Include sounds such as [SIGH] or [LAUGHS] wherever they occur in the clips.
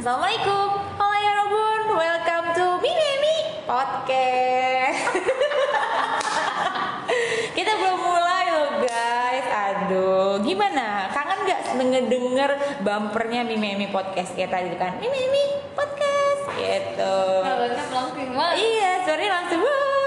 Assalamualaikum, halo ya Robun, welcome to Mimi Podcast. [LAUGHS] Kita belum mulai loh guys, aduh, gimana? Kangen nggak denger-denger bumpernya Mimi Podcast kayak tadi kan? Mimi Podcast, gitu. Langsung mah Iya, suaranya langsung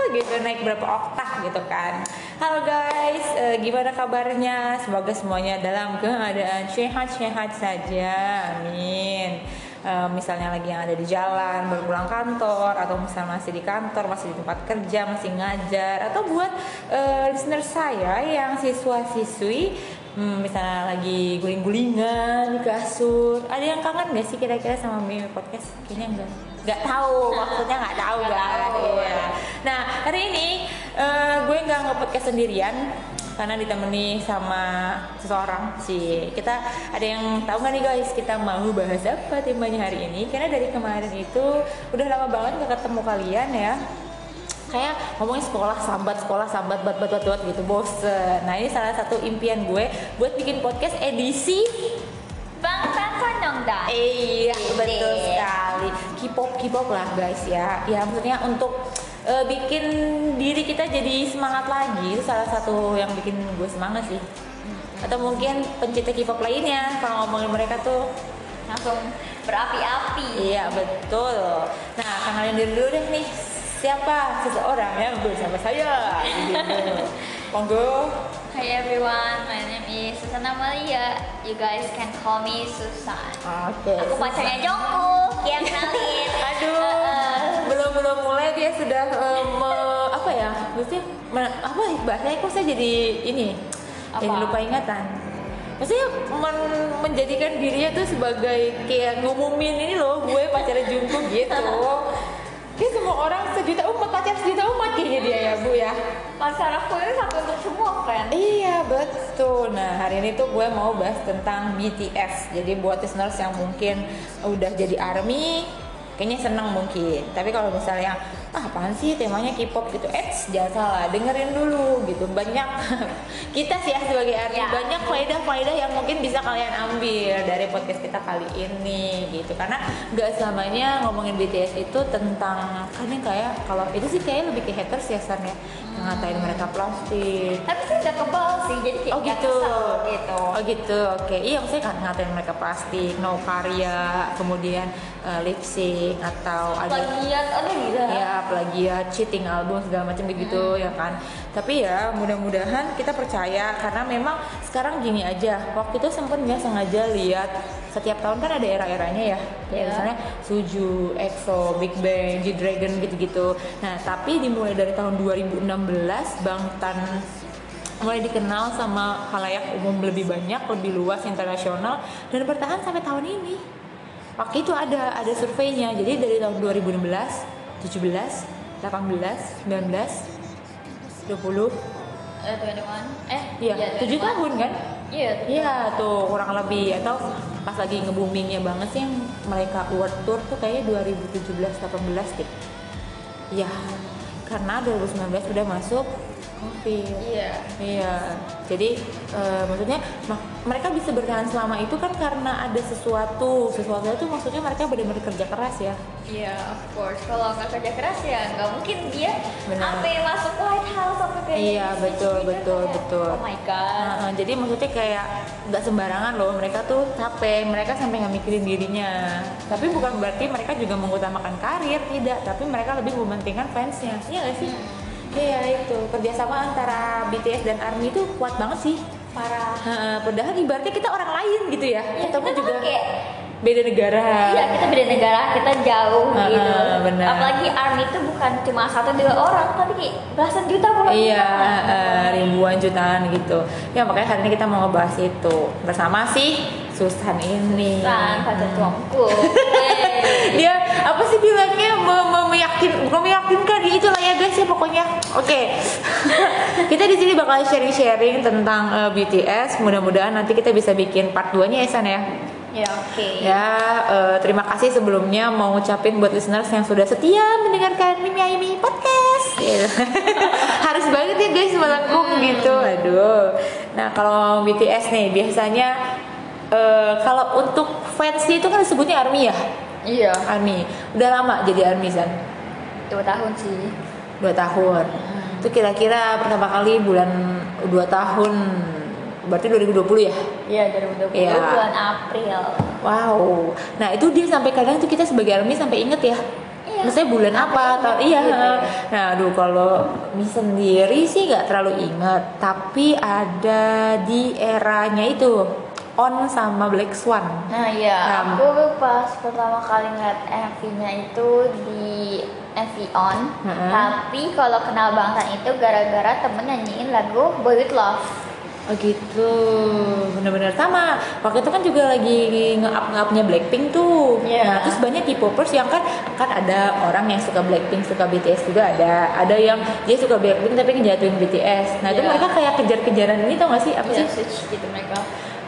gitu naik berapa oktav gitu kan. Halo guys, eh, gimana kabarnya? Semoga semuanya dalam keadaan sehat-sehat saja. Amin. Eh, misalnya lagi yang ada di jalan, baru pulang kantor, atau misalnya masih di kantor, masih di tempat kerja, masih ngajar, atau buat eh, listener saya yang siswa-siswi Hmm, misalnya lagi guling-gulingan di kasur ada yang kangen gak sih kira-kira sama Mimi Podcast? Kayaknya enggak nggak tahu maksudnya nggak tahu Nggak kan tahu. Iya. nah hari ini eh, gue nggak nge-podcast sendirian karena ditemani sama seseorang sih kita ada yang tahu nggak nih guys kita mau bahas apa temanya hari ini karena dari kemarin itu udah lama banget gak ketemu kalian ya kayak ngomongin sekolah sambat sekolah sambat bat bat bat bat gitu bosen nah ini salah satu impian gue buat bikin podcast edisi bangsa Konyongda. Iya betul Iya. sekali. K-pop K-pop lah guys ya. Ya maksudnya untuk eh, bikin diri kita jadi semangat lagi itu salah satu yang bikin gue semangat sih. Atau mungkin pencinta K-pop lainnya kalau ngomongin mereka tuh Langsung berapi-api. iya betul. Nah kenalin diri dulu deh nih siapa seseorang yang bersama saya. Gitu. [LAUGHS] Monggo. Hi everyone, my name is Susana Malia. You guys can call me Susan. Oke. Aku pacarnya Jongkook yang kenalin. [LAUGHS] Aduh, belum belum mulai dia sudah me- apa ya? Maksudnya apa bahasanya kok saya jadi ini? Jadi Apa? lupa ingatan. Maksudnya men- menjadikan dirinya tuh sebagai kayak ngumumin ini loh, gue pacarnya Jungkook gitu. [LAUGHS] Kayak semua orang sejuta umat pacar sejuta umat kayaknya dia ya bu ya. Pacar aku ini satu untuk semua kan. Iya betul. Nah hari ini tuh gue mau bahas tentang BTS. Jadi buat listeners yang mungkin udah jadi army, kayaknya seneng mungkin. Tapi kalau misalnya ah apaan sih temanya K-pop gitu, eh jangan salah, dengerin dulu gitu. Banyak [LAUGHS] kita sih ya sebagai army Ya. banyak faedah-faedah yang mungkin bisa kalian ambil dari podcast kita kali ini gitu. Karena nggak selamanya ngomongin BTS itu tentang kan ini kayak kalau itu sih kayak lebih ke haters ya San ya. Yang ngatain mereka plastik, Tapi sih udah kebal sih, jadi kayak Oh gitu. kesel gitu. Oh gitu, oke. Iya maksudnya kan ngatain mereka plastik, no karya, kemudian uh, lip sync atau ada Plagiat ada gitu. ya plagiat, cheating album segala macam begitu ya kan. Tapi ya mudah-mudahan kita percaya karena memang sekarang gini aja. Waktu itu sempat nggak sengaja lihat setiap tahun kan ada era-eranya ya. Kayak Iya. misalnya Suju, EXO, Big Bang, G-Dragon gitu-gitu. Nah, tapi dimulai dari tahun 2016 Bangtan mulai dikenal sama halayak umum lebih banyak, lebih luas internasional dan bertahan sampai tahun ini. Waktu itu ada ada surveinya. Jadi dari tahun 2016, 17, 18, 19, 20, Eh, 21. Eh, iya, 7 tahun kan? Iya. Iya tuh kurang lebih atau pas lagi nge-boomingnya banget sih yang mereka world tour tuh kayaknya 2017-18 deh. Iya, karena 2019 sudah masuk covid. Iya. Iya, jadi eh, maksudnya ma- mereka bisa bertahan selama itu kan karena ada sesuatu, sesuatu itu maksudnya mereka benar-benar kerja keras ya. Iya, of course. Kalau nggak kerja keras ya nggak mungkin dia sampai masuk White House sampai kayak Iya, betul, Jadi betul, kayak, betul. Oh my god. Nah, jadi maksudnya kayak nggak sembarangan loh, mereka tuh capek, mereka sampai nggak mikirin dirinya. Tapi bukan berarti mereka juga mengutamakan karir, tidak. Tapi mereka lebih mementingkan fansnya, iya nggak sih? Iya itu kerjasama antara BTS dan ARMY itu kuat banget sih. Parah. Nah, padahal ibaratnya kita orang lain gitu ya, atau kita juga kayak beda negara. Iya, kita beda negara, kita jauh Ah, gitu. benar. Apalagi ARMY itu bukan cuma satu dua orang, tapi kayak belasan juta orang. Iya, eh, ribuan jutaan gitu. Ya makanya hari ini kita mau ngebahas itu bersama si Susan ini. Kan, pacar Hmm. tuangku. [LAUGHS] Dia apa sih bilangnya me- me- meyakin, meyakinkan ya itulah ya guys ya pokoknya. Oke, [LAUGHS] kita di sini bakal sharing-sharing tentang eh, BTS. Mudah-mudahan nanti kita bisa bikin part 2 nya ya San ya. ya oke. Ya, eh, terima kasih sebelumnya mau ngucapin buat listeners yang sudah setia mendengarkan Mimi Aimi podcast. [LAUGHS] Harus banget ya guys melengkung gitu. Aduh. Nah, kalau BTS nih biasanya eh, kalau untuk fans itu kan disebutnya army ya Iya. army udah lama jadi army Zan Dua tahun sih. Dua tahun itu kira-kira pertama kali bulan dua tahun berarti 2020 ya Iya 2020 Iya. bulan April. wow nah itu dia sampai kadang tuh kita sebagai army sampai inget ya Iya. Maksudnya bulan apa? Tahun iya. Gitu. Nah, aduh kalau Mi sendiri sih nggak terlalu inget, tapi ada di eranya itu On sama Black Swan. Nah iya, Nah, aku pas pertama kali ngeliat MV-nya itu di MV On. Tapi kalau kenal bangsan itu gara-gara temen nyanyiin lagu Boy With Love. Oh gitu, bener-bener sama. Waktu itu kan juga lagi nge-up nge-upnya Blackpink tuh. Iya. Nah, terus banyak K-popers yang kan kan ada orang yang suka Blackpink, suka BTS juga ada. Ada yang dia suka Blackpink tapi ngejatuhin BTS. Nah, itu Iya. mereka kayak kejar-kejaran ini tau gak sih? Apa Iya, sih? gitu mereka.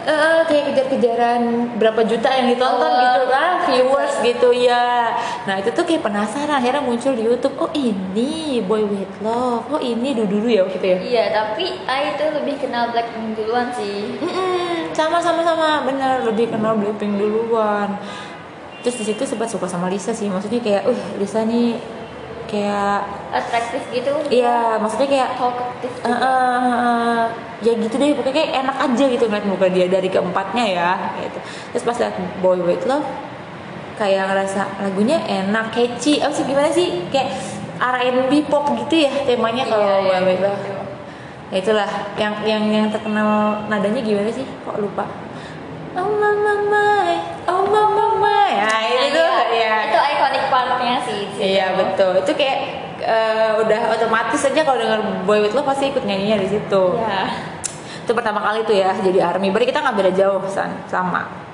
Eh, kayak kejar-kejaran berapa juta yang ditonton Follower. gitu kan viewers gitu ya nah itu tuh kayak penasaran akhirnya muncul di YouTube oh ini Boy With Love oh ini Dudulu ya gitu ya Iya, tapi I itu lebih kenal Blackpink duluan sih. Mm-mm, sama sama sama bener lebih kenal Blackpink duluan terus di situ sempat suka sama Lisa sih maksudnya kayak uh Lisa nih kayak Atraktif gitu. iya maksudnya kayak Talkative juga. eh, eh, ya gitu deh pokoknya kayak enak aja gitu ngeliat muka dia dari keempatnya ya gitu. Terus pas liat Boy With Love kayak ngerasa lagunya enak catchy. Apa sih gimana sih? Kayak R&B pop gitu ya temanya kalau Iya, iya, Boy With Love. Gitu. ya itulah yang yang yang terkenal nadanya gimana sih? Kok lupa? Oh mama my oh mama ya itu tuh Nah, iya. ya Itu iconic partnya sih. Iya betul. Itu kayak eh, udah otomatis aja kalau denger Boy With Love pasti ikut nyanyinya di situ. Iya. Itu pertama kali tuh ya jadi army. Berarti kita nggak beda jauh san sama.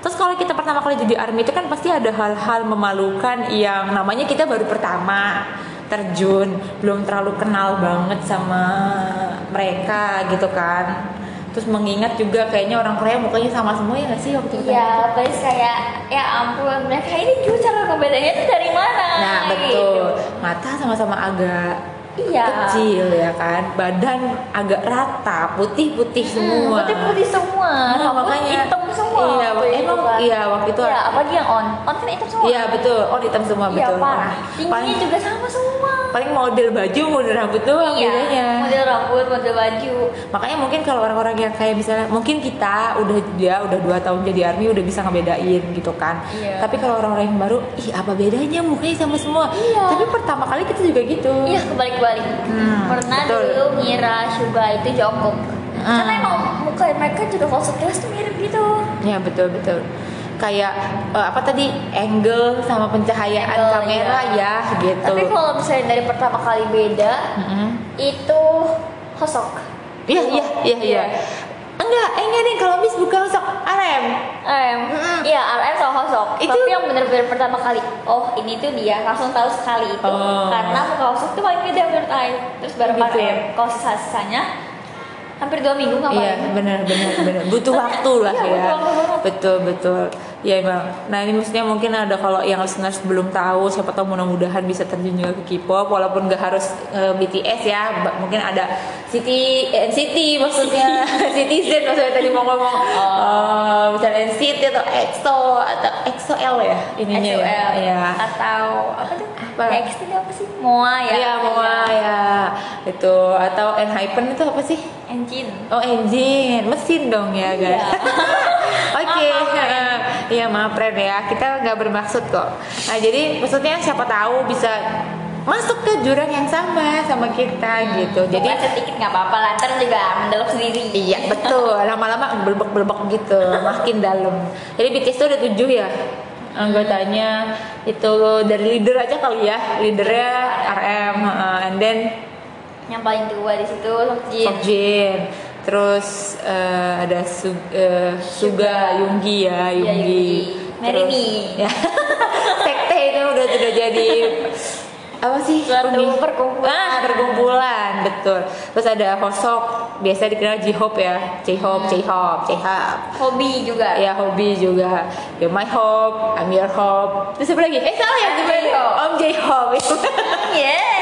Terus kalau kita pertama kali jadi army itu kan pasti ada hal-hal memalukan yang namanya kita baru pertama terjun, belum terlalu kenal banget sama mereka gitu kan. Terus mengingat juga kayaknya orang Korea mukanya sama semua ya nggak sih waktu itu? Iya, terus kayak ya ampun mereka ini juga cara pembedanya tuh dari mana? Nah Gitu. betul, mata sama-sama agak Iya. kecil ya kan, badan agak rata, putih-putih semua. Putih putih semua, Nah, makanya hitam semua. Iya, waktu itu emang kan. iya waktu itu. Iya, apalagi yang on, on kan hitam semua. Iya betul, oh hitam semua Iya betul. parah. Tingginya juga sama semua. Paling model baju, model rambut doang Iya, bedanya. model rambut, model baju. Makanya mungkin kalau orang-orang yang kayak misalnya mungkin kita udah dia udah dua tahun jadi army udah bisa ngebedain gitu kan. Iya. Tapi kalau orang-orang yang baru, ih apa bedanya mukanya sama semua. Iya. Tapi pertama kali kita juga gitu. Iya kebalik-balik. Hmm, Pernah betul. dulu ngira Suga itu Jongkook. Hmm. Karena emang muka mereka juga kalau sekilas tuh mirip gitu. Ya betul betul. Kayak eh, apa tadi angle sama pencahayaan Angle, kamera iya. ya gitu. Tapi kalau misalnya dari pertama kali beda, Mm-mm. itu Hosok. Iya iya iya iya. Enggak, eh enggak nih kalau Miss bukan sok RM. RM, iya RM sama Hosok. Itu- Tapi yang bener-bener pertama kali, oh ini tuh dia, langsung tahu sekali itu Oh. karena muka Hosok tuh paling beda menurut I. Terus baru Gitu. RM. Kalau sisa-sisanya hampir dua minggu nggak Iya benar benar benar butuh waktu lah iya, ya. Betul betul. Ya emang. Nah ini maksudnya mungkin ada kalau yang listeners belum tahu, siapa tahu mudah-mudahan bisa terjun juga ke K-pop, walaupun nggak harus eh, BTS ya, mungkin ada City NCT maksudnya, [LAUGHS] Citizen maksudnya tadi mau ngomong, oh. misalnya NCT atau EXO atau EXO-L ya ininya ya. XOL Iya. atau apa tuh? Apa? X itu apa sih? Moa ya. Iya, Moa ya. Itu atau Enhypen itu apa sih? Engine. Oh engine, mesin dong ya guys. Iya. [LAUGHS] Oke, Maaf, maaf, eh, iya maaf Ren ya, kita nggak bermaksud kok. Nah jadi maksudnya siapa tahu bisa masuk ke jurang yang sama sama kita gitu. Jadi Jadi sedikit nggak apa-apa lah, ntar juga mendelok sendiri. iya betul, lama-lama belebek-belebek gitu, makin dalam. Jadi BTS itu ada tujuh ya anggotanya itu dari leader aja kali ya, leadernya RM, eh, and then Yang paling tua di situ Jin. Jin. Terus eh, ada Su, eh, Suga Yunggi ya, Iya, Yunggi. Yunggi. Terus-. Ya. [LAUGHS] Sekte itu udah udah jadi apa sih? Suatu perkumpulan. Ah, perkumpulan, betul. Terus ada Hosok, biasa dikenal J-Hope ya, J-Hope, J-Hope, J-Hope. Hobi juga. Ya hobi juga, ya My Hope, I'm Your Hope. Terus apa lagi? Eh salah ya, Om? J-Hope. Om J-Hope. [LAUGHS] Yeah.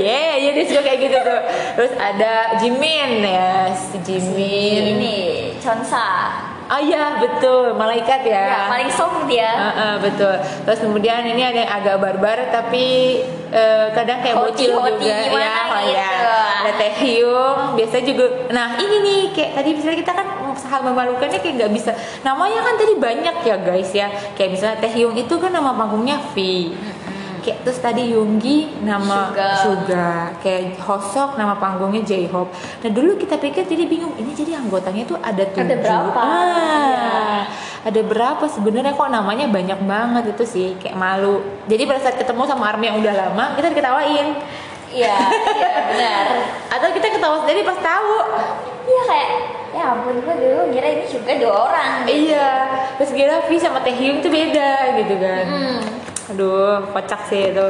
Yeah, ya dia suka kayak gitu tuh. Terus ada Jimin ya, si Jimin. Ini Chonsa. Ah iya betul, malaikat ya. Ya, paling soft dia. Ah, ah, betul. Terus kemudian ini ada yang agak barbar tapi eh, kadang kayak Hoti- bocil hoti juga ya, oh gitu. ya. Ada Taehyung, biasa juga. Nah ini nih kayak tadi misalnya kita kan hal memalukannya kayak nggak bisa. Namanya kan tadi banyak ya guys ya. Kayak misalnya Taehyung itu kan nama panggungnya V. Kayak terus tadi Yoongi nama Suga. Suga. Kayak Hosok nama panggungnya J-Hope. Nah dulu kita pikir jadi bingung ini jadi anggotanya tuh ada tujuh. berapa? Ah, Iya. ada berapa sebenarnya kok namanya banyak banget itu sih kayak malu. Jadi pada saat ketemu sama army yang udah lama kita diketawain. Iya, iya benar. Atau kita ketawa sendiri pas tahu. Iya kayak ya ampun gue dulu kira ini juga dua orang. Iya, terus kira V sama Taehyung tuh beda gitu kan. Hmm. Aduh, kocak sih itu.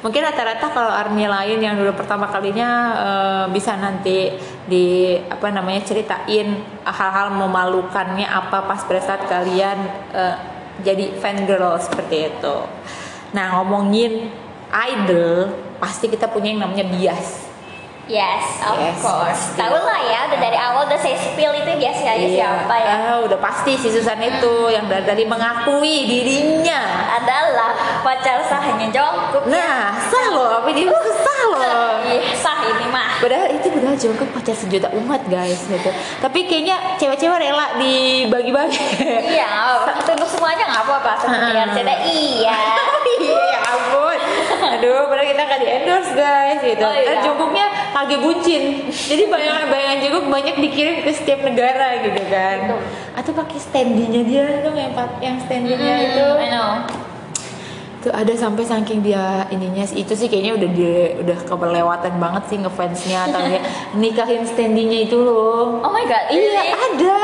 Mungkin rata-rata kalau army lain yang dulu pertama kalinya eh, bisa nanti di apa namanya ceritain hal-hal memalukannya apa pas pada saat kalian eh, jadi fan girl seperti itu. Nah ngomongin idol, pasti kita punya yang namanya bias. Yes, of Yes, course. Tahu lah ya, udah dari awal udah saya spill itu biasa aja siapa ya. Ah, udah pasti si Susan itu yang dari tadi mengakui dirinya. Adalah pacar sahnya Jungkook. Nah, sah loh, apa dia itu sah loh. Iya, sah ini mah. Padahal itu padahal Jungkook pacar sejuta umat guys gitu. Tapi kayaknya cewek-cewek rela dibagi-bagi. Iya, untuk semuanya nggak apa-apa. Seperti Ah. RCTI ya. [LAUGHS] iya ya ampun. Aduh, padahal kita nggak di endorse guys gitu. Oh, iya. Lagi bucin. Jadi bayangan-bayangan Jungkook banyak dikirim ke setiap negara gitu kan. Betul. Atau pakai standinya dia dong yang yang standinya itu. I know. Tuh ada sampai saking dia ininya sih itu sih kayaknya udah dia udah keberlewatan banget sih ngefansnya atau dia [LAUGHS] nikahin standinya itu loh. Oh my god. Iya really? ada.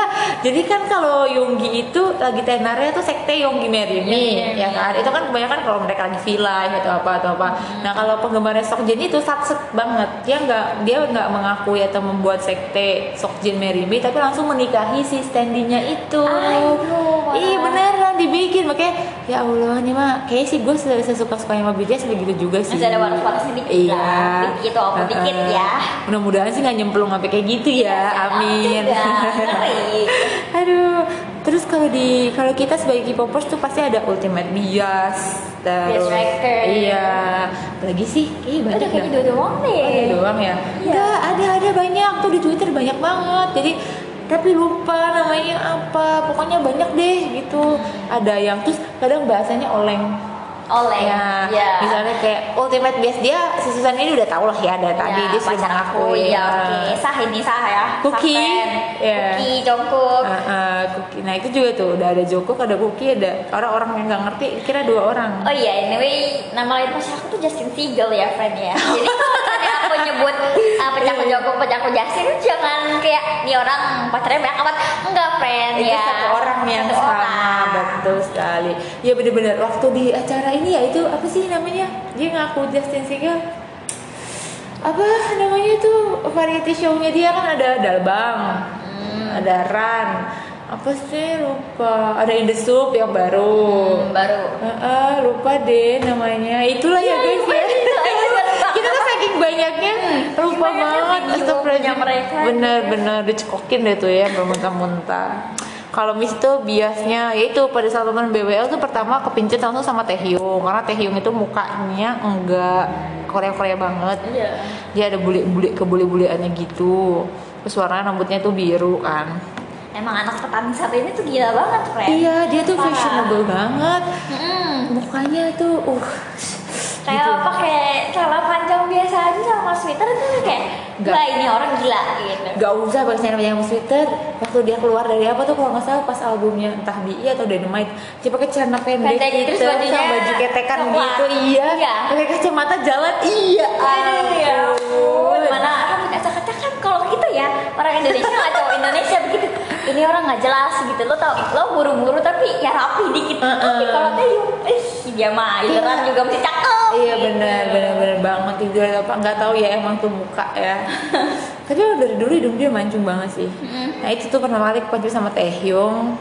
Jadi kan kalau Yonggi itu lagi tenarnya tuh sekte Yonggi Merimi, Iya, iya, ya kan? Itu kan kebanyakan kalau mereka lagi villa atau apa atau apa. Nah kalau penggemarnya Sokjin itu satset banget. Dia nggak dia nggak mengakui atau membuat sekte Sokjin Merimi, tapi langsung menikahi si standinya itu. Aduh, Iya wah. beneran dibikin makanya ya Allah nih mah kayak sih gue sesuka sukanya sama BTS begitu juga sih. Masih ada waras-warasnya dikit Iya. lah. Dikit walaupun Heeh. dikit ya. Mudah-mudahan sih nggak nyemplung sampai kayak gitu ya. Amin. Juga, ngeri. [LAUGHS] Aduh. Terus kalau di kalau kita sebagai K-popers tuh pasti ada ultimate bias. Bias Terus, record. Iya. Apalagi sih? Kayaknya banyak Udah kayaknya dua doang deh. Oh, ada doang ya? Iya. Ada ada banyak tuh di Twitter banyak banget. Jadi tapi lupa namanya apa. Pokoknya banyak deh gitu. Ada yang terus kadang bahasanya oleng. Oleh. Ya, Ya. misalnya kayak ultimate bias dia si Susan ini udah tau lah ya dari tadi Ya, dia sudah pacar aku mengakui ya oke sah ini sah ya fan. Iya. Cookie Jungkook Uh, uh, Cookie. Nah itu juga tuh udah ada Joko, ada Cookie, ada orang-orang yang nggak ngerti kira dua orang. Oh iya, anyway, nama lain pacar aku tuh Justin Siegel ya, friend ya. [LAUGHS] Jadi kalau misalnya aku nyebut uh, pacarku Joko, pacarku Justin, jangan kayak nih orang pacarnya banyak amat. Enggak, friend itu ya. satu orang yang Satu sama orang. betul sekali. Ya bener-bener waktu di acara ini ya itu apa sih namanya? Dia ngaku Justin Siegel apa namanya tuh variety show-nya dia kan ada Dalbang Hmm, ada Ran apa sih lupa. Ada In the Soup yang baru. Hmm, baru. Heeh, lupa deh namanya. Itulah ya guys ya banyaknya lupa Gimana banget video Astagfirullahaladzim. mereka bener-bener dicekokin deh tuh ya bermuntah-muntah kalau Miss itu biasanya yaitu pada saat nonton BWL tuh pertama kepincut langsung sama Taehyung karena Taehyung itu mukanya enggak Korea-Korea banget Iya. dia ada bule-bule kebule-buleannya gitu terus warnanya rambutnya tuh biru kan Emang anak petani satu ini tuh gila banget, friend. iya dia tuh Parah. fashionable banget Mm-mm. mukanya tuh uh Kayak gitu. apa kayak celana panjang biasa sama sweater itu kayak Nggak. Wah ini orang gila gitu. Gak usah pakai selera panjang sama sweater Waktu dia keluar dari apa tuh kalau nggak salah pas albumnya entah BI atau Dynamite Dia pakai celana pendek, Pendek, gitu terus bajunya sama baju ketekan coklat. gitu Iya, Iya. pakai kacamata jalan Iya Aduh ya ampun. ampun. Mana kan kacak-kacak kan kalau gitu ya orang Indonesia nggak Indonesia begitu. Ini orang nggak jelas gitu lo tau lo buru-buru tapi ya rapi dikit. Uh-uh. Tapi kalau Taeyong, dia mah beneran juga mesti cakep. Iya gitu. benar benar benar banget tidur apa nggak tahu ya emang tuh muka ya. [LAUGHS] Tapi dari dulu hidung dia mancung banget sih. Nah itu tuh pertama kali pancung sama Taehyung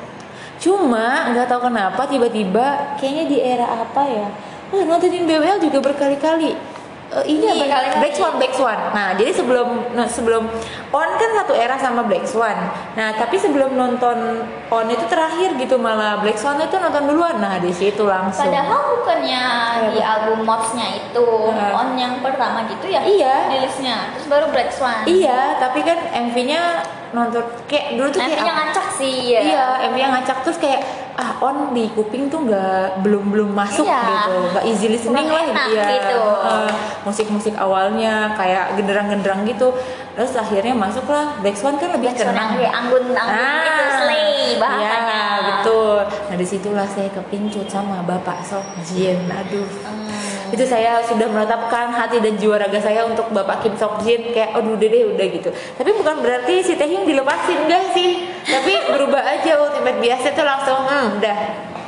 cuma nggak tahu kenapa tiba-tiba kayaknya di era apa ya? Oh nontonin BWL juga berkali-kali Eh, ini Iya, apa? kali Black. Swan, Black Swan. Nah, jadi sebelum nah, sebelum On kan satu era sama Black Swan. Nah, tapi sebelum nonton On itu terakhir gitu malah Black Swan itu nonton duluan. Nah, di situ langsung. Padahal bukannya di Kenapa? album Mods-nya itu Nah. on yang pertama gitu ya? Iya. Di listnya. Terus baru Black Swan. Iya, tapi kan MV-nya nonton kayak dulu tuh kayak apa- ngacak sih ya. Iya, MV yang ngacak terus kayak ah on di kuping tuh nggak belum belum masuk Iya. gitu, nggak easy listening lah enak iya. gitu. Eh, musik-musik awalnya kayak genderang-genderang gitu, terus akhirnya masuklah Black Swan kan lebih tenang. anggun-anggun Ah, gitu, slay bahasanya. Iya, betul. Nah di situlah saya kepincut sama Bapak Sok Jin. Aduh, Hmm. Itu saya sudah menetapkan hati dan jiwa raga saya untuk Bapak Kim Sok Jin kayak aduh udah deh udah gitu. Tapi bukan berarti si Taehyung dilepasin enggak sih. Tapi berubah aja ultimate biasa tuh langsung hmm, udah.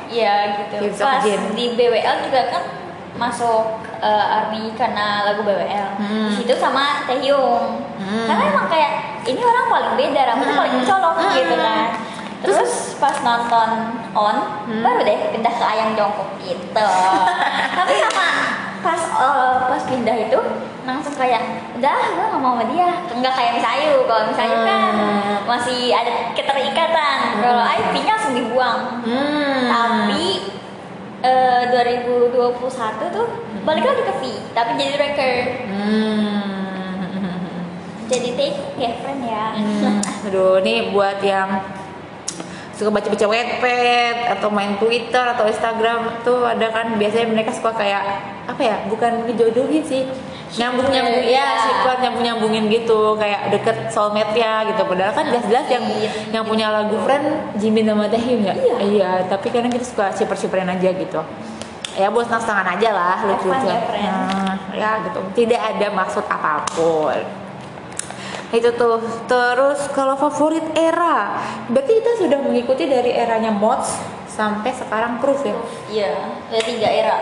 Iya gitu. Kim Sok Pas Jin. di BWL juga kan masuk eh, ARMY karena lagu BWL. Hmm. Di situ sama Taehyung. Hmm. Karena emang kayak ini orang paling beda, rambutnya Hmm. paling colok Hmm. gitu kan. Terus pas nonton on Hmm. baru deh pindah ke Ayang Jongkok gitu. [LAUGHS] Tapi sama pas eh, pas pindah itu langsung kayak udah gue gak mau sama dia nggak kayak Misayu kalau Misayu kan Hmm. masih ada keterikatan kalau IP nya langsung dibuang Hmm. tapi eh, 2021 tuh balik lagi ke V tapi jadi record Hmm. [LAUGHS] jadi take ya friend ya Hmm, aduh, ini buat yang suka baca-baca wetpad atau main Twitter atau Instagram tuh ada kan biasanya mereka suka kayak apa ya bukan ngejodohin sih. Nyambung nyambung ya siklat nyambung nyambungin gitu kayak deket soulmate nya gitu. Padahal kan jelas-jelas yang Iya. yang punya lagu friend Jimin sama Taehyung ya Iya. iya tapi kadang kita suka ciper-ciperin aja gitu. Ya buat senang-senangan aja lah lucu-lucu. Ya. Nah, ya gitu. Tidak ada maksud apa pun itu tuh. Terus kalau favorit era berarti kita sudah mengikuti dari eranya mods sampai sekarang proof ya? Iya ada tiga era.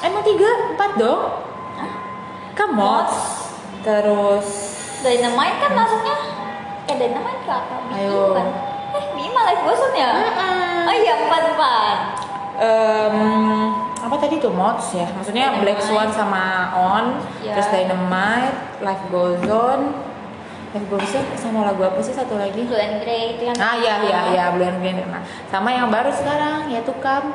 Emang tiga? Empat dong? Kan mods. Terus Dynamite kan masuknya eh Dynamite ke apa? Ayo. kan? eh BI malah live boson ya? Oh iya empat empat em, apa tadi tuh? Mods ya? Maksudnya Black Dynamite. Swan sama On Ya. terus Dynamite Life Goes On Life Goes On sama lagu apa sih satu lagi Blue and Grey itu yang Ah iya iya iya Blue Green nah, sama yang baru sekarang yaitu Kam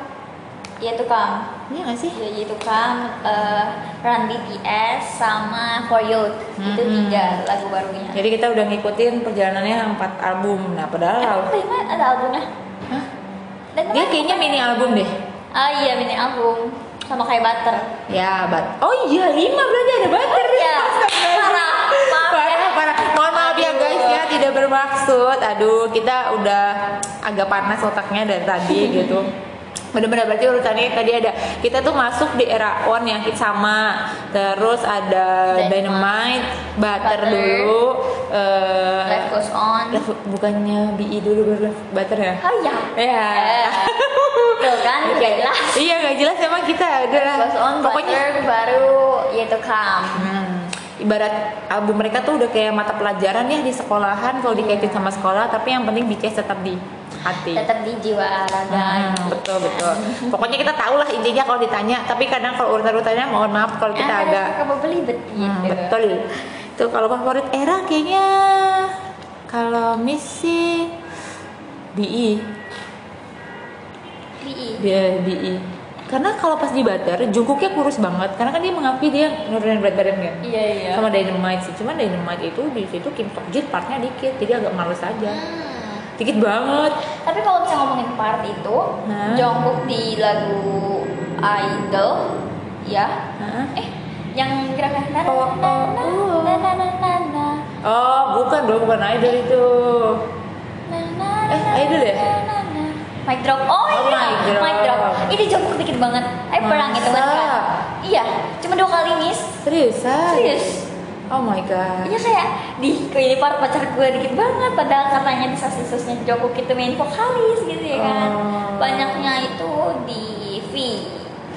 Iya tuh kam Iya gak sih? Ya itu kan eh, Run BTS sama For You itu Hmm. tiga lagu barunya. Jadi kita udah ngikutin perjalanannya empat album. Nah padahal Emang Dynamite ada albumnya? Hah? Dia kayaknya mini album deh. Ah iya mini album sama kayak Butter. Ya, but oh iya lima berarti ada butter. Iya. Astagfirullah. Parah. Maaf parah, ya. parah. Mohon maaf ya guys ya, tidak bermaksud. Aduh, kita udah agak panas otaknya dari tadi [LAUGHS] gitu. Bener-bener berarti urutannya tadi ada kita tuh masuk di era on yang hit sama terus ada Dynamite. Dynamite, Butter, Butter. dulu eh, Life goes on. Life- bukannya BI dulu baru Butter ya? Oh iya. Ya. Eh, Tuh kan [LAUGHS] udah jelas. Iya nggak jelas emang kita udah. Life goes on. Pokoknya Butter baru yaitu Calm. Hmm, ibarat album mereka tuh udah kayak mata pelajaran ya di sekolahan kalau dikaitin sama sekolah tapi yang penting BTS tetap di hati. Tetap di jiwa raga. Hmm, betul betul. Pokoknya kita tahu lah intinya kalau ditanya. Tapi kadang kalau urutan-urutannya mohon maaf kalau kita Ah, agak suka belibet Hmm, gitu. betul. Itu kalau favorit era kayaknya kalau Miss sih BI, BI. dia BI. Karena kalau pas di Butter, Jungkooknya kurus banget. Karena kan dia mengakui dia nurunin berat badan kan. Iya iya. Sama Dynamite sih. Cuman Dynamite itu di situ Kim Sok Jin partnya dikit, jadi agak males aja. Hmm. Dikit banget. Tapi kalau bisa ngomongin part itu, Hah? Jungkook di lagu Idol, ya, Hah? eh, yang gerakan na na Oh, na oh, na oh. na na na na na Oh, bukan dong, bukan idol itu. na na Eh, Idol ya? Mic drop. Oh, Oh, iya, mic drop. mic drop. Ini Jungkook dikit banget. Eh, perang itu kan. Iya, cuma dua kali miss. Seriusan? Serius. Oh my god. Iya kayak di ini part pacar gue dikit banget padahal katanya di susnya Jungkook itu main vokalis gitu ya kan. Oh. Banyaknya itu di V.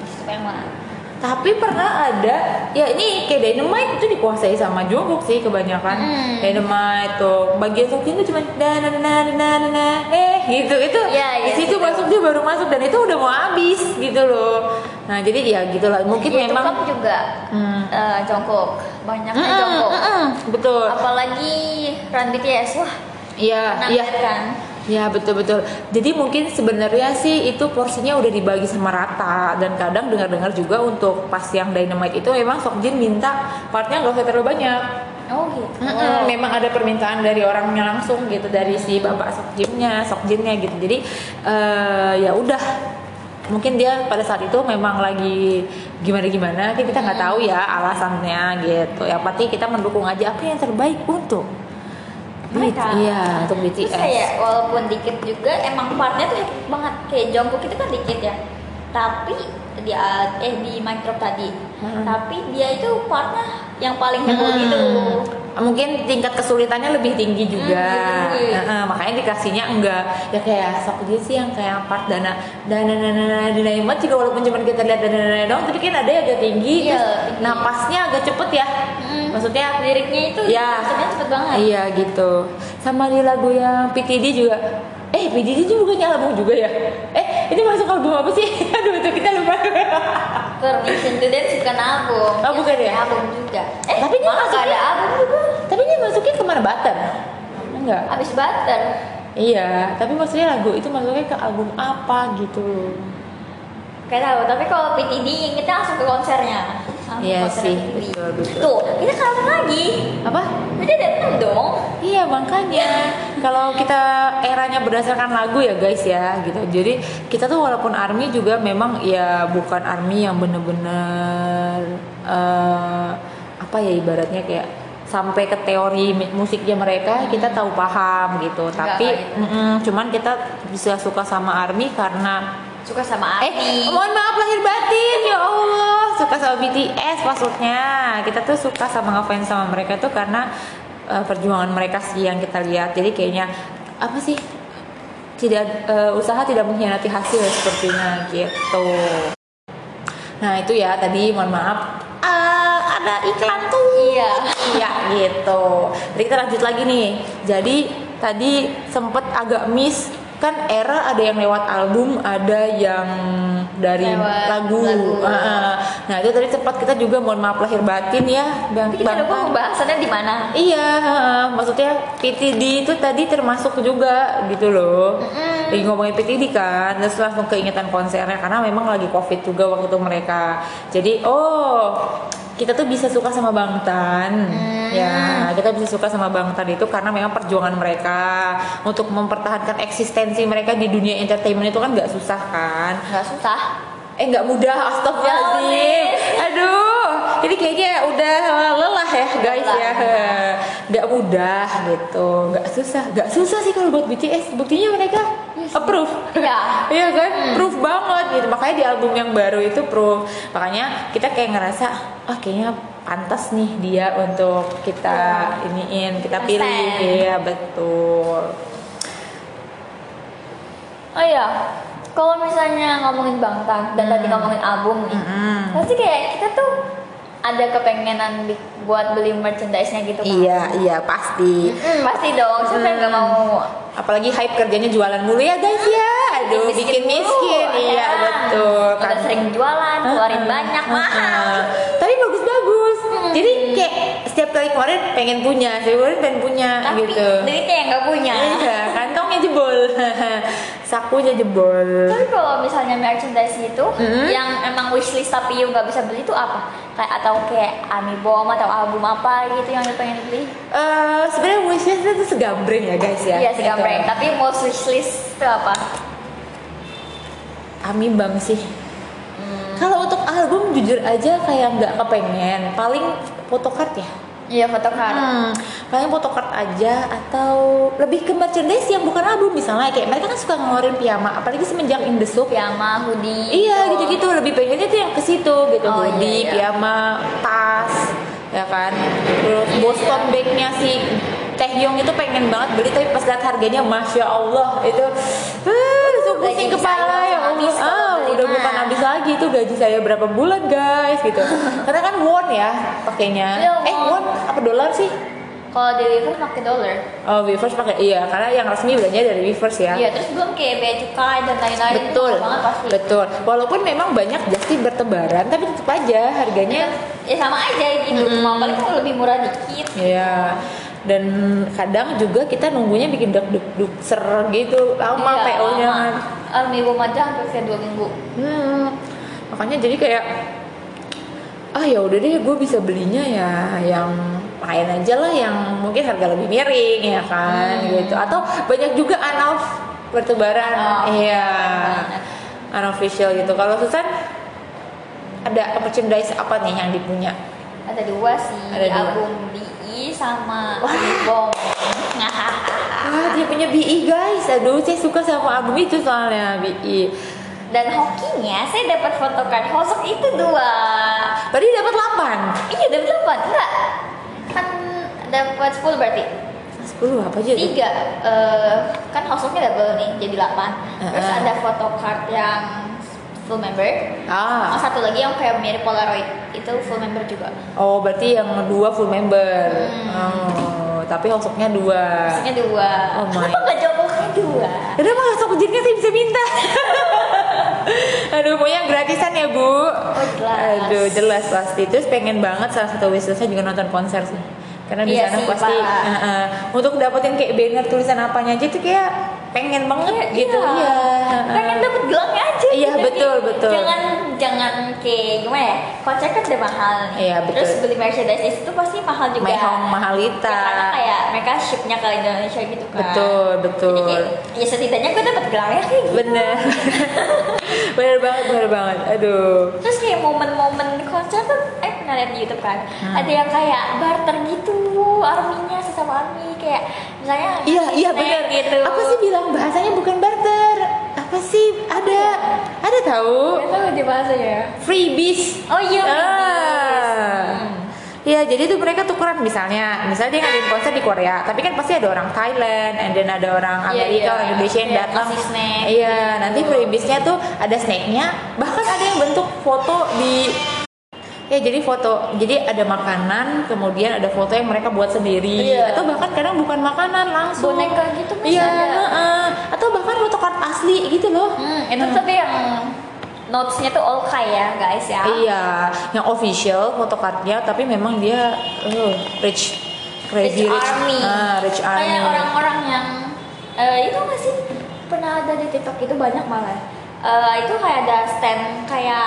Situ memang. Tapi pernah ada, ya ini kayak Dynamite itu dikuasai sama Jungkook sih kebanyakan. Hmm. Dynamite tuh bagian Sokjin tuh cuma na na na na na eh gitu itu Iya, di iya, situ gitu. masuk dia baru masuk dan itu udah mau habis gitu loh. nah jadi ya gitulah mungkin Ya, memang Tukang juga Hmm. eh, Jongkook banyaknya Mm-mm, Jongkook mm-mm, betul apalagi Run BTS wah iya iya kan Ya betul betul. Jadi mungkin sebenarnya sih itu porsinya udah dibagi sama rata dan kadang dengar-dengar juga untuk pas yang Dynamite itu memang Sokjin minta partnya nggak usah terlalu banyak. oh gitu Mm-mm, Memang ada permintaan dari orangnya langsung gitu dari si bapak Sokjinnya, Sokjinnya gitu. Jadi eh, ya udah mungkin dia pada saat itu memang lagi gimana gimana kita nggak tahu ya alasannya gitu. Yang pasti kita mendukung aja apa yang terbaik untuk Mereka. Iya untuk Terus BTS. kayak walaupun dikit juga emang partnya tuh banget kayak Jungkook itu kan dikit ya tapi dia eh di Minecraft tadi Hmm. tapi dia itu partnya yang paling heboh Hmm. gitu mungkin tingkat kesulitannya lebih tinggi juga Hmm, lebih tinggi. Heeh, makanya dikasihnya enggak ya kayak sok dia sih yang kayak part dana dana dana dana dana hemat juga walaupun cuma kita lihat dana dana doang tapi kan ada yang agak tinggi Iya, terus tinggi. napasnya agak cepet ya Hmm. maksudnya liriknya itu Ya. sebenarnya cepet banget iya gitu sama di lagu yang PTD juga eh PTD juga bukannya album juga ya? Eh ini masuk album apa sih? [LAUGHS] Aduh itu kita lupa. Permission to Dance bukan album. Oh, Dia bukan ya? album juga. Eh Tapi dia nggak masuknya- ada album juga. tapi ini masuknya ke mana? Butter enggak. Abis butter Iya, tapi maksudnya lagu itu masuknya ke album apa gitu. kayak tahu tapi kalau PTD kita langsung ke konsernya Iya sih, betul, betul. tuh kita kalah lagi Apa? Berarti ada enam dong Iya makanya kalau kita eranya berdasarkan lagu ya guys ya gitu. Jadi kita tuh walaupun army juga memang ya bukan army yang bener-bener eh, apa ya ibaratnya kayak sampai ke teori musiknya mereka kita tahu paham gitu. Enggak Tapi gitu. mm-mm, cuman kita bisa suka sama army karena suka sama Eh, Army mohon maaf lahir batin ya Allah. Suka sama BTS maksudnya. Kita tuh suka sama ngefans sama mereka tuh karena eh, perjuangan mereka sih yang kita lihat. Jadi kayaknya apa sih? Tidak eh, usaha tidak mengkhianati hasil sepertinya gitu. Nah, itu ya tadi mohon maaf eh, ada iklan tuh. Iya. Iya gitu. Jadi kita lanjut lagi nih. Jadi tadi sempet agak miss kan era ada yang lewat album, ada yang dari Lewat lagu. lagu. Heeh. Nah itu tadi sempat kita juga mohon maaf lahir batin ya, bang. Kita lupa pembahasannya di mana Iya, heeh. maksudnya PTD itu tadi termasuk juga gitu loh. Lagi ngomongin PTD kan, terus langsung keingetan konsernya karena memang lagi covid juga waktu itu mereka. Jadi oh kita tuh bisa suka sama Bangtan, ya kita bisa suka sama Bangtan itu karena memang perjuangan mereka untuk mempertahankan eksistensi mereka di dunia entertainment itu kan nggak susah kan? Nggak susah. Eh nggak mudah astagfirullahaladzim. Aduh ini kayaknya udah lelah ya guys ya. Nggak mudah gitu. Nggak susah nggak susah sih kalau buat BTS buktinya mereka approve. Iya. [LAUGHS] iya kan? Proof banget gitu. Makanya di album yang baru itu proof. Makanya kita kayak ngerasa ah kayaknya pantas nih dia untuk kita iniin kita pilih. Iya betul. Oh iya. Kalau misalnya ngomongin Bangtan dan tadi ngomongin album nih Mm-mm. pasti kayak kita tuh ada kepengenan buat beli merchandise-nya gitu kan? Iya iya pasti. Mm, pasti dong. Siapa yang nggak mau apalagi hype kerjanya jualan mulu ya guys ya. Aduh bikin mulu, miskin. iya ya. betul. Udah kan. sering jualan keluarin Heeh, banyak mahal. Tapi bagus-bagus. Jadi kayak setiap kali keluarin pengen punya setiap keluarin pengen punya tapi gitu. duitnya yang nggak punya. Iya kantongnya jebol [LAUGHS] sakunya jebol Tapi kalau misalnya merchandise gitu, Mm-hmm. yang emang wishlist tapi you nggak bisa beli itu apa? Kayak atau kayak Amibom atau album apa gitu yang you pengen beli? Eh, sebenarnya wishlist itu segambreng ya guys ya Iya sih Gitu. Tapi most wishlist itu apa? Amibam sih Hmm. kalau untuk album jujur aja kayak nggak kepengen paling photocard ya Iya photocard. Hmm, paling photocard aja atau lebih ke merchandise yang bukan album misalnya. Kayak mereka kan suka ngeluarin piyama apalagi semenjak in the soup. Piyama, hoodie. iya gitu. gitu-gitu. Lebih pengennya tuh yang ke situ gitu. Oh, hoodie iya, iya. piyama tas ya kan? Terus Iya, Boston bag-nya si Taehyung itu pengen banget beli tapi pas lihat harganya masya Allah itu uh, pusing kepala ya Allah. ah, udah bukan habis lagi itu gaji saya berapa bulan guys gitu. [LAUGHS] Karena kan won ya pakainya. Iya, eh won? Apa dolar sih Kalau di Weverse pakai dollar. Oh, Weverse pakai iya, karena yang resmi belanja dari Weverse ya. Iya, terus belum kayak bea cukai dan lain-lain. Betul, banget pasti. betul. Walaupun memang banyak Justin bertebaran, tapi tetap aja harganya Ya sama aja gitu. Cuma paling lebih murah dikit. ya. Dan kadang juga kita nunggunya bikin deg deg deg ser gitu, lama Iya, PO-nya. lama. Army Boom aja hampir kayak dua minggu. Hmm, makanya jadi kayak ah ya udah deh gue bisa belinya ya yang lain aja lah yang mungkin harga lebih miring ya kan Hmm. gitu. Atau banyak juga unoff bertebaran Oh, iya. unofficial gitu. Kalau Susan ada merchandise apa nih yang dipunya? Ada dua sih, Ada dua. album BE sama Bom. ah dia punya BE guys. Aduh saya suka sama album itu soalnya BE Dan hokinya saya dapat photocard Hosok itu dua. tadi dapat 8 Iya dapat delapan enggak? Kan dapat 10 berarti. 10 apa aja? Tiga. Eh, kan Hosoknya double nih jadi delapan. Terus Heeh. ada photocard yang full member. ah Sama satu lagi yang kayak mirip Polaroid itu full member juga. Oh, berarti yang dua full member. Hmm. Oh, tapi hostnya dua. Maksudnya dua. Oh my. Kenapa nggak jokoknya dua? Udah mah sok jenisnya saya bisa minta. [LAUGHS] [LAUGHS] Aduh, pokoknya gratisan ya, Bu. Oh, jelas. Aduh, jelas pasti. Terus pengen banget salah satu wishlistnya juga nonton konser sih. Karena di Iya sana sih, pasti uh, uh, untuk dapetin kayak banner tulisan apanya aja tuh kayak pengen banget gitu. Iya. uh-uh. Pengen dapet gelangnya aja. Iya, gitu. betul, betul. Jangan jangan kayak gimana ya? Konser kan udah mahal nih. Iya, betul. Terus beli merchandise di situ pasti mahal juga. Mehong mahalita. Ya, karena kayak mereka shipnya ke Indonesia gitu kan. Betul, betul. Jadi kayak, ya setidaknya gue dapet gelangnya kayak gitu. Bener. [LAUGHS] bener banget, bener banget. Aduh. Terus kayak momen-momen konser tuh, eh pernah liat di YouTube kan, Hmm. ada yang kayak barter gitu, arminya sesama army kayak misalnya Iya, iya benar. gitu. Apa sih bilang bahasanya bukan barter? Apa sih? Ada. Ada tahu? Dia bahasanya ya. Freebies. Oh iya, Ah. Hmm. Iya, jadi tuh mereka tukeran misalnya, misalnya dia ngadain konser di Korea, tapi kan pasti ada orang Thailand, and then ada orang Iya, Amerika, iya. orang Indonesia yang Iya, datang. snack. Iya, nanti freebiesnya tuh ada snacknya, bahkan ada yang bentuk foto di Ya jadi foto, jadi ada makanan, kemudian ada foto yang mereka buat sendiri, Iya. atau bahkan kadang bukan makanan langsung. Boneka gitu masih Iya, ada. heeh. Atau bahkan foto card asli gitu loh. Hmm, itu tapi yang notesnya tuh all ya guys ya. Iya, yang official foto cardnya, tapi memang dia uh, rich, crazy Rich rich, Army. Ah, rich army. Kayak orang-orang yang eh, itu nggak sih pernah ada di TikTok itu banyak malah. Eh, itu kayak ada stand kayak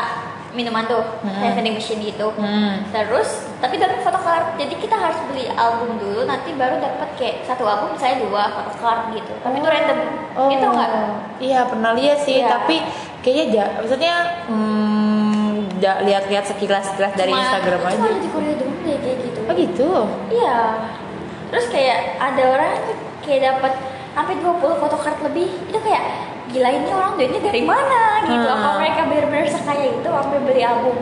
minuman tuh, Hmm. kayak vending machine gitu. Hmm. Terus tapi dapat photocard. Jadi kita harus beli album dulu, nanti baru dapat kayak satu album misalnya dua photocard gitu. Tapi itu random. Oh, Gitu nggak? Iya pernah lihat sih, Iya. tapi kayaknya ja- maksudnya hmm, ja- lihat-lihat sekilas-sekilas dari Cuma- Instagram itu aja. ada di Korea doang deh kayak gitu. Oh gitu. Iya. Terus kayak ada orang kayak dapat sampai 20 photocard lebih. Itu kayak gila ini orang duitnya dari mana gitu. Hmm. Apa mereka benar-benar sekaya itu sampai beli album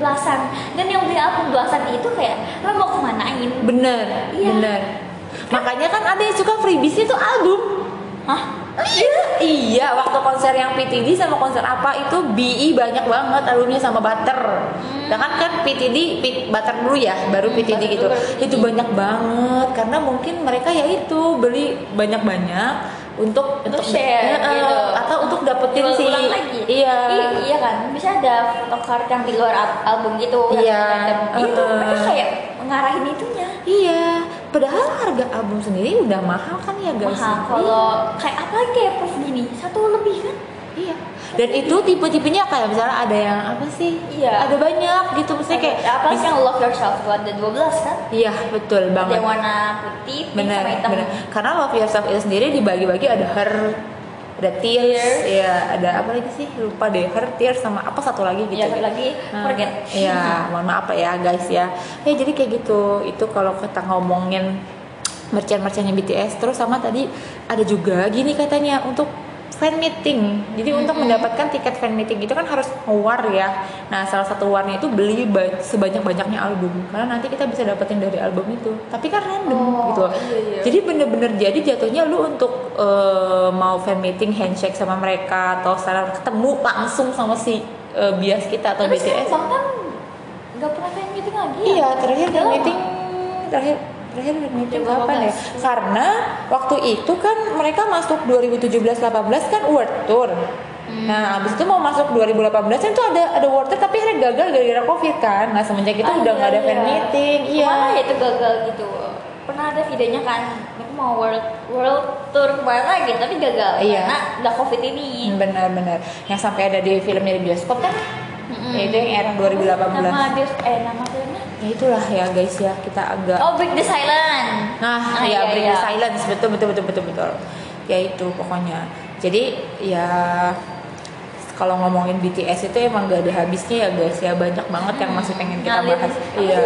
belasan. Dan yang beli album belasan itu kayak lo mau kemanain? Bener, Iya. bener. Makanya kan ada yang suka freebies itu album. Hah? Iya, iya. Waktu konser yang PTD sama konser apa itu BI banyak banget albumnya sama Butter. Sedangkan kan PTD P- Butter dulu ya, baru PTD Butter gitu. PTD. Itu banyak banget karena mungkin mereka ya itu beli banyak-banyak untuk Untuk share eh, gitu. atau untuk dapetin si lagi. Iya. I- iya kan. Bisa ada photocard yang di luar al- album gitu. Iya, random. Gitu. uh-uh. Mereka kayak ngarahin itunya. Iya, padahal harga album sendiri udah mahal kan ya guys. Mahal kalau kayak apa kayak proof gini satu lebih kan? Iya. Dan itu tipe-tipenya kayak misalnya ada yang apa sih? Iya. Ada banyak gitu mesti kayak apa mis- yang love yourself tuh ada 12 kan? Iya, betul banget. yang warna putih, Benar, sama hitam. benar. Karena Love Yourself itu sendiri dibagi-bagi ada her, ada tears, Tears. ya ada apa lagi sih? Lupa deh. Her, tears sama apa satu lagi gitu. Iya, satu lagi, Hmm, forget. Iya, mohon maaf ya guys ya. Ya jadi kayak gitu. Itu kalau kita ngomongin merchant-merchantnya BTS terus sama tadi ada juga gini katanya untuk fan meeting. Jadi untuk mendapatkan tiket fan meeting itu kan harus war ya. Nah, salah satu warnya itu beli ba- sebanyak-banyaknya album. Karena nanti kita bisa dapetin dari album itu. Tapi kan random Oh, gitu. iya, iya. Jadi bener-bener jadi jatuhnya lu untuk eh, mau fan meeting handshake sama mereka atau secara ketemu langsung sama si eh, bias kita atau Terus BTS. kan nggak pernah fan meeting lagi ya? Iya, terakhir Udah fan meeting terakhir terakhir meeting 2018. kapan ya karena waktu itu kan mereka masuk 2017-18 kan World Tour Hmm. Nah, abis itu mau masuk 2018 kan itu ada ada World Tour tapi akhirnya gagal gara-gara Covid kan. Nah, semenjak itu Ah, udah iya, nggak ada iya. fan meeting. Iya. Ke mana ya itu gagal gitu pernah ada videonya kan aku mau world world tour ke mana lagi tapi gagal Iya. karena udah covid ini Hmm, Benar-benar. Yang sampai ada di filmnya di bioskop kan? Mm-mm. Ya, itu yang era 2018. nama dia eh nama filmnya Ya itulah ya guys ya kita agak oh Break the Silence Nah, Ah, ya iya, Break the iya. Silence betul betul betul betul betul. Ya itu pokoknya. Jadi ya kalau ngomongin BTS itu emang gak ada habisnya ya guys ya banyak banget yang masih pengen kita Ngalir- bahas. Iya.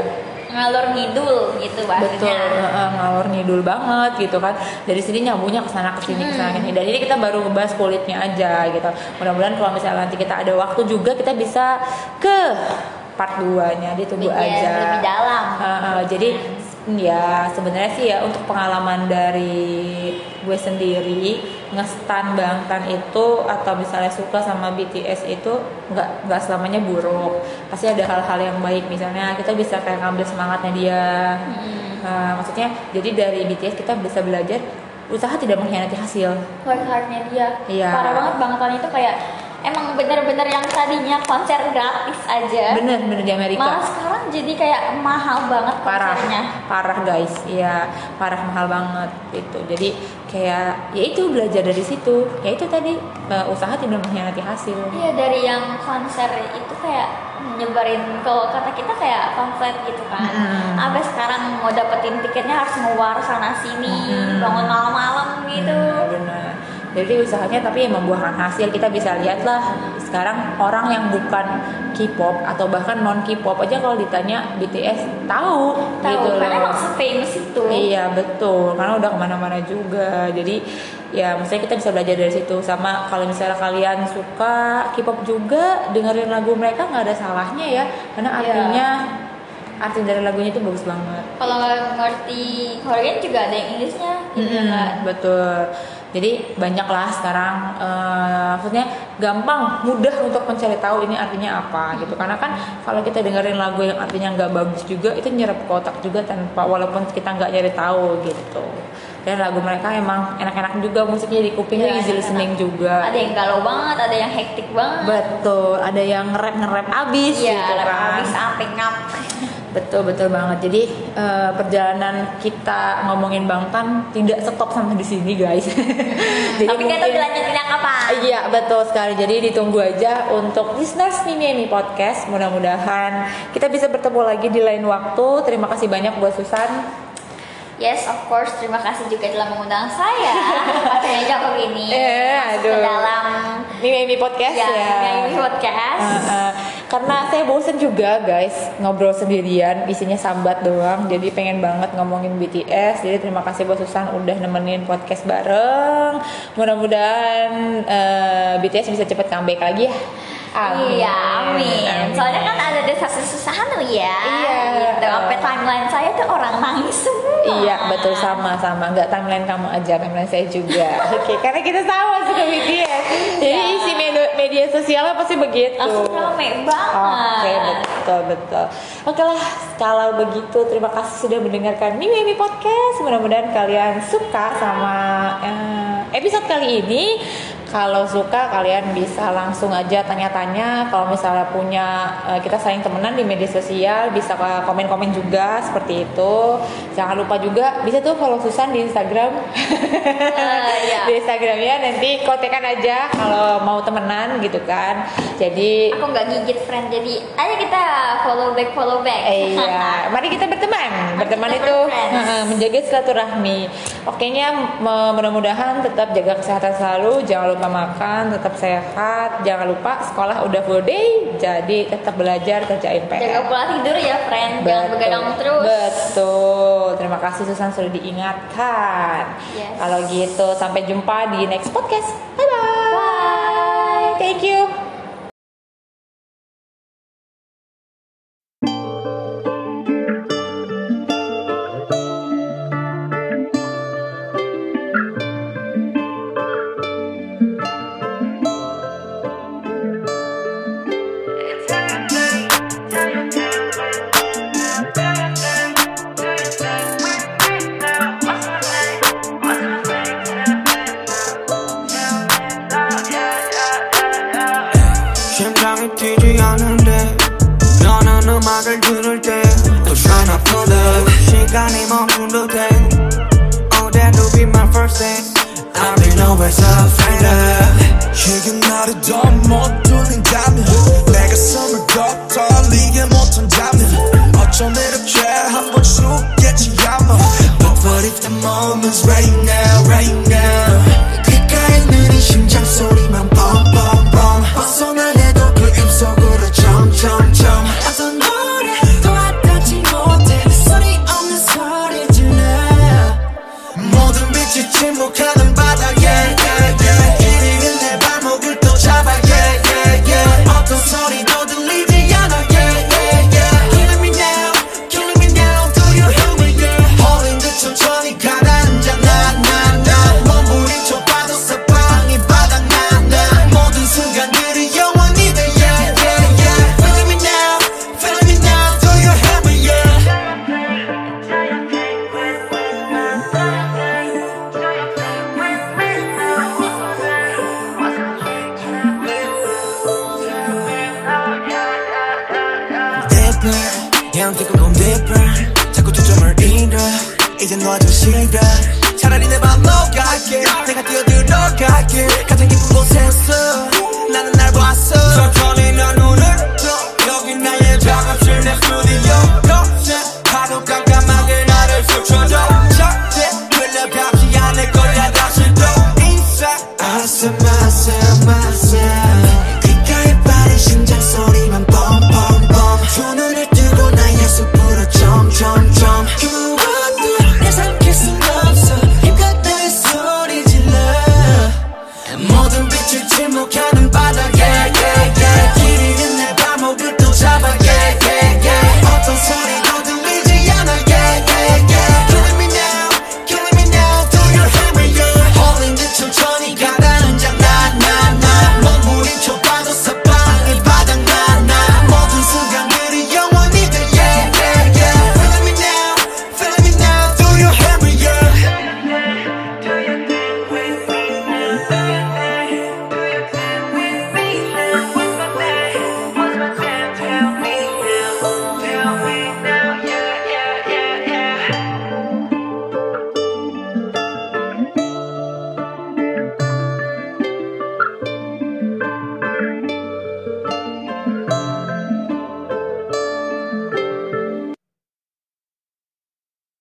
ngalor ngidul gitu Betul, bahasanya heeh, ngalor ngidul banget gitu kan. Dari sini nyambungnya ke sana ke sini ke sana sini. Dan ini kita baru ngebahas kulitnya aja gitu. Mudah-mudahan kalau misalnya nanti kita ada waktu juga kita bisa ke part 2-nya ditunggu Iya, aja. lebih dalam Heeh, jadi ya sebenarnya sih ya untuk pengalaman dari gue sendiri ngestan Bangtan itu atau misalnya suka sama BTS itu nggak nggak selamanya buruk pasti ada hal-hal yang baik misalnya kita bisa kayak ngambil semangatnya dia Hmm. Nah, maksudnya jadi dari BTS kita bisa belajar usaha tidak mengkhianati hasil work hardnya dia Iya. parah banget bangtan itu kayak emang bener-bener yang tadinya konser gratis aja bener bener di Amerika malah sekarang jadi kayak mahal banget konsernya parah guys ya parah mahal banget itu jadi kayak ya itu belajar dari situ ya itu tadi eh, usaha tidak mengkhianati hasil Iya dari yang konser itu kayak nyebarin kalau kata kita kayak pamflet gitu kan. Mm-mm. Abis sekarang mau dapetin tiketnya harus ngewar sana sini, Mm-mm. bangun malam-malam gitu. Benar, benar. Jadi usahanya tapi yang membuahkan hasil kita bisa lihat lah sekarang orang yang bukan K-pop atau bahkan non K-pop aja kalau ditanya BTS tahu, Tahu gitu karena loh. emang famous itu. Iya betul, karena udah ke mana-mana juga. Jadi ya maksudnya kita bisa belajar dari situ. Sama kalau misalnya kalian suka K-pop juga, dengerin lagu mereka nggak ada salahnya ya, karena Iya. artinya arti dari lagunya itu bagus banget. Kalau nggak ngerti Korean juga ada yang Inggrisnya gitu Mm-mm, kan. betul. Jadi banyak lah sekarang, eh, maksudnya gampang, mudah untuk mencari tahu ini artinya apa gitu. Karena kan kalau kita dengerin lagu yang artinya nggak bagus juga, itu nyerap ke otak juga tanpa walaupun kita nggak nyari tahu gitu. Dan lagu mereka emang enak-enak juga musiknya di kuping Iya, easy listening juga. Ada yang galau banget, ada yang hektik banget. Betul, ada yang nge-rap nge-rap abis Iya, gitu kan. habis sampai ngap. Betul betul banget. Jadi eh, perjalanan kita ngomongin Bangtan tidak stop sampai di sini guys. [LAUGHS] Jadi Tapi kita mungkin- dilanjutin yang kapan? Iya betul sekali. Jadi ditunggu aja untuk listeners Mimi Emi Podcast. Mudah-mudahan kita bisa bertemu lagi di lain waktu. Terima kasih banyak buat Susan. Yes, of course. Terima kasih juga telah mengundang saya [LAUGHS] pacarnya Jakob ini Eh, masuk ke aduh. dalam Mimi Emi Podcast ya, ya. ini podcast. Uh, uh, karena saya bosen juga guys ngobrol sendirian isinya sambat doang jadi pengen banget ngomongin BTS jadi terima kasih buat Susan udah nemenin podcast bareng mudah-mudahan uh, BTS bisa cepet comeback lagi ya Iya, amin. Soalnya kan ada desas-desahan tuh ya. Iya. Gitu. Sampai timeline saya tuh orang nangis semua. Iya betul sama-sama nggak timeline kamu aja timeline saya juga [LAUGHS] oke karena kita sama suka BTS jadi Iya. isi media, media sosialnya pasti begitu Langsung rame banget. Oke betul betul. Oke lah kalau begitu terima kasih sudah mendengarkan Mimi Mimi Podcast. Mudah-mudahan kalian suka sama eh, episode kali ini. Kalau suka kalian bisa langsung aja tanya-tanya. Kalau misalnya punya eh, kita saling temenan di media sosial bisa komen-komen juga seperti itu. Jangan lupa juga bisa tuh follow Susan di Instagram. Eh, iya. [LAUGHS] di Instagramnya nanti kontekan aja kalau mau temenan gitu kan. Jadi Aku nggak gigit friend, jadi ayo kita follow back follow back. Eh, Iya, [LAUGHS] mari kita berteman. Berteman kita itu berfriends. heeh, [LAUGHS] menjaga silaturahmi. Okenya me- mudah-mudahan tetap jaga kesehatan selalu, jangan lupa makan, tetap sehat, jangan lupa sekolah udah full day, jadi tetap belajar kerjain PR. Jaga pola tidur ya friend, jangan begadang terus. Betul. Terima kasih Susan sudah diingatkan. Yes. Kalau gitu sampai jumpa di next podcast. Bye bye. Bye. Thank you. I submit.